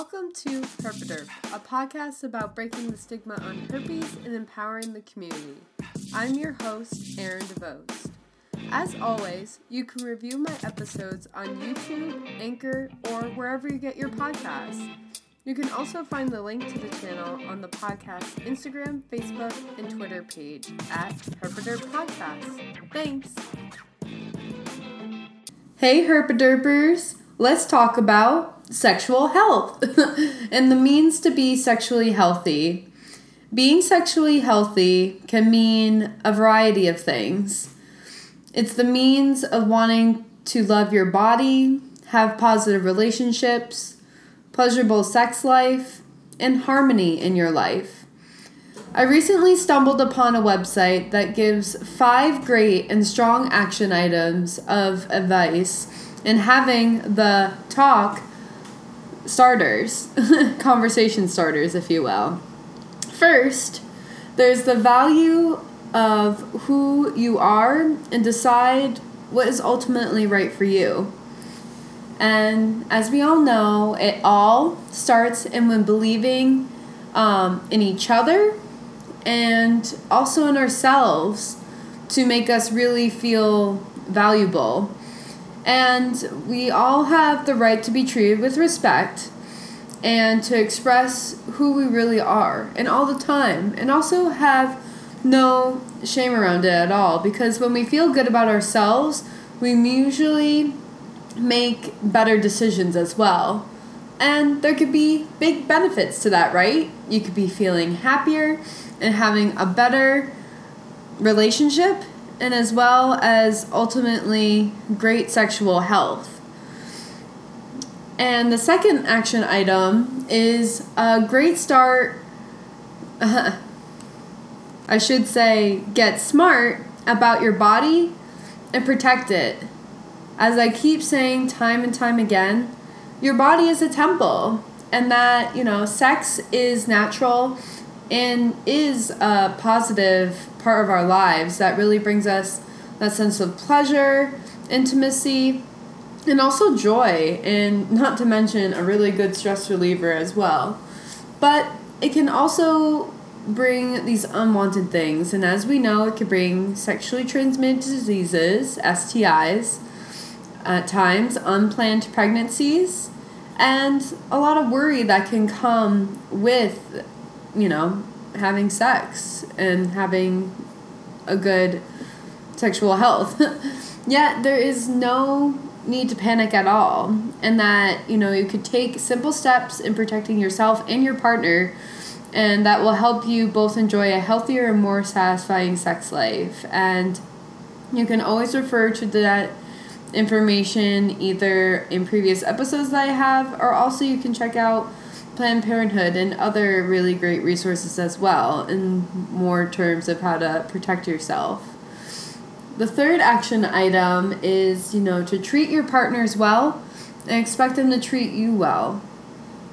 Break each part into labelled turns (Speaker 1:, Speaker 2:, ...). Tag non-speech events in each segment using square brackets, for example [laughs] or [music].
Speaker 1: Welcome to Herpaderp, a podcast about breaking the stigma on herpes and empowering the community. I'm your host, Erin DeVos. As always, you can review my episodes on YouTube, Anchor, or wherever you get your podcasts. You can also find the link to the channel on the podcast Instagram, Facebook, and Twitter page at Herpaderp Podcast. Thanks! Hey, Herpaderpers! Let's talk about sexual health [laughs] and the means to be sexually healthy. Being sexually healthy can mean a variety of things. It's the means of wanting to love your body, have positive relationships, pleasurable sex life, and harmony in your life. I recently stumbled upon a website that gives five great and strong action items of advice in having the talk starters, [laughs] conversation starters, if you will. First, there's the value of who you are and decide what is ultimately right for you. And as we all know, it all starts in when believing um, in each other and also in ourselves to make us really feel valuable and we all have the right to be treated with respect and to express who we really are and all the time. And also have no shame around it at all because when we feel good about ourselves, we usually make better decisions as well. And there could be big benefits to that, right? You could be feeling happier and having a better relationship and as well as ultimately great sexual health. And the second action item is a great start. Uh, [laughs] I should say, get smart about your body and protect it. As I keep saying time and time again, your body is a temple, and that, you know, sex is natural and is a positive part of our lives that really brings us that sense of pleasure, intimacy, and also joy, and not to mention a really good stress reliever as well. But it can also bring these unwanted things, and as we know, it can bring sexually transmitted diseases, STIs, at times, unplanned pregnancies, and a lot of worry that can come with, you know, having sex and having a good sexual health. [laughs] Yet there is no need to panic at all, and that you know you could take simple steps in protecting yourself and your partner, and that will help you both enjoy a healthier and more satisfying sex life. And you can always refer to that information either in previous episodes that I have, or also you can check out Planned Parenthood and other really great resources as well in more terms of how to protect yourself. The third action item is, you know, to treat your partners well and expect them to treat you well.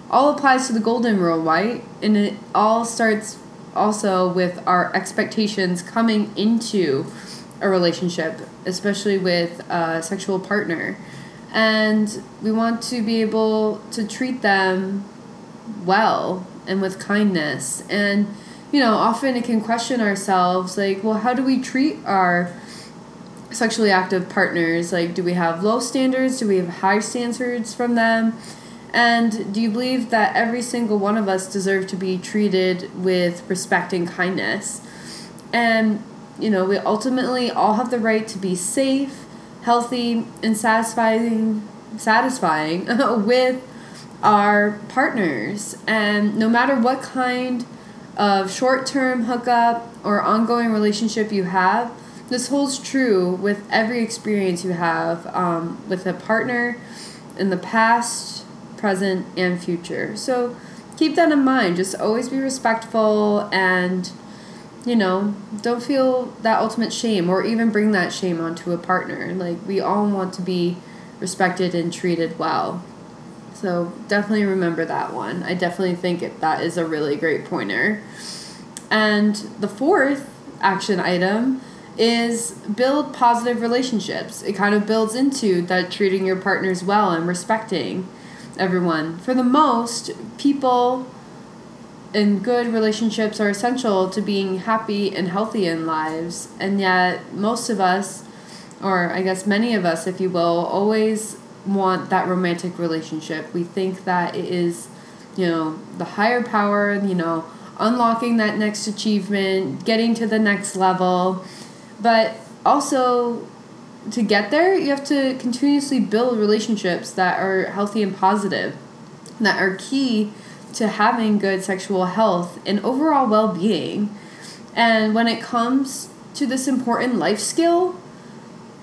Speaker 1: All applies to the golden rule, right? And it all starts also with our expectations coming into a relationship, especially with a sexual partner. And we want to be able to treat them well and with kindness. And, you know, often it can question ourselves like, well, how do we treat our sexually active partners? Like, do we have low standards? Do we have high standards from them? And do you believe that every single one of us deserve to be treated with respect and kindness? And, you know, we ultimately all have the right to be safe, healthy, and satisfying satisfying [laughs] with are partners. And no matter what kind of short term hookup or ongoing relationship you have, this holds true with every experience you have um, with a partner in the past, present, and future. So keep that in mind. Just always be respectful and, you know, don't feel that ultimate shame or even bring that shame onto a partner. Like, we all want to be respected and treated well. So definitely remember that one. I definitely think it, that is a really great pointer. And the fourth action item is build positive relationships. It kind of builds into that treating your partners well and respecting. everyone. For the most, people in good relationships are essential to being happy and healthy in lives, and yet most of us, or I guess many of us, if you will, always want that romantic relationship. We think that it is, you know, the higher power, you know, unlocking that next achievement, getting to the next level. But also, to get there, you have to continuously build relationships that are healthy and positive, that are key to having good sexual health and overall well being. And when it comes to this important life skill,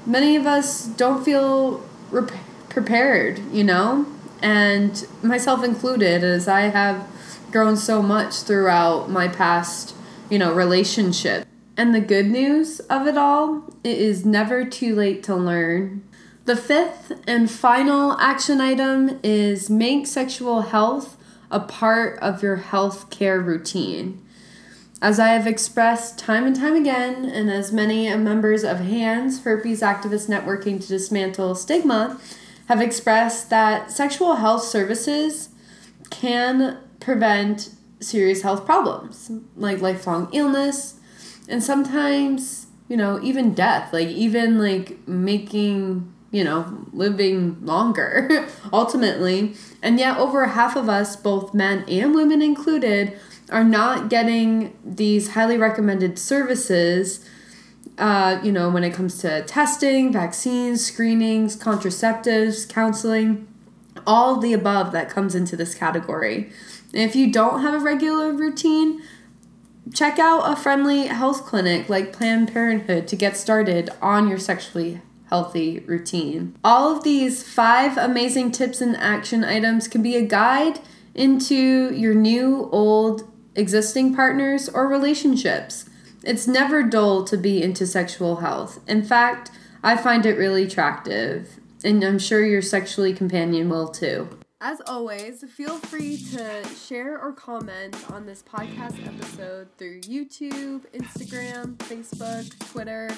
Speaker 1: many of us don't feel rep- prepared, you know? And myself included, as I have grown so much throughout my past, you know, relationship. And the good news of it all, it is never too late to learn. The fifth and final action item is make sexual health a part of your health care routine. As I have expressed time and time again, and as many members of HANDS, Herpes Activist Networking to Dismantle Stigma, have expressed that sexual health services can prevent serious health problems like lifelong illness and sometimes you know even death like even like making you know living longer [laughs] ultimately. And yet over half of us both men and women included are not getting these highly recommended services uh, you know when it comes to testing vaccines screenings contraceptives counseling all the above that comes into this category And if you don't have a regular routine, check out a friendly health clinic like Planned Parenthood to get started on your sexually healthy routine. All of these five amazing tips and action items can be a guide into your new, old, existing partners or relationships. It's never dull to be into sexual health. In fact, I find it really attractive, and I'm sure your sexually companion will too. As always, feel free to share or comment on this podcast episode through YouTube, Instagram, Facebook, Twitter,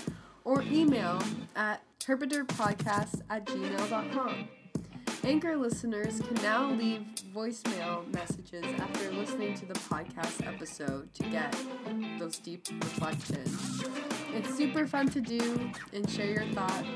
Speaker 1: or email at herpaderppodcast at gmail.com. Anchor listeners can now leave voicemail messages after listening to the podcast episode to get those deep reflections. It's super fun to do and share your thoughts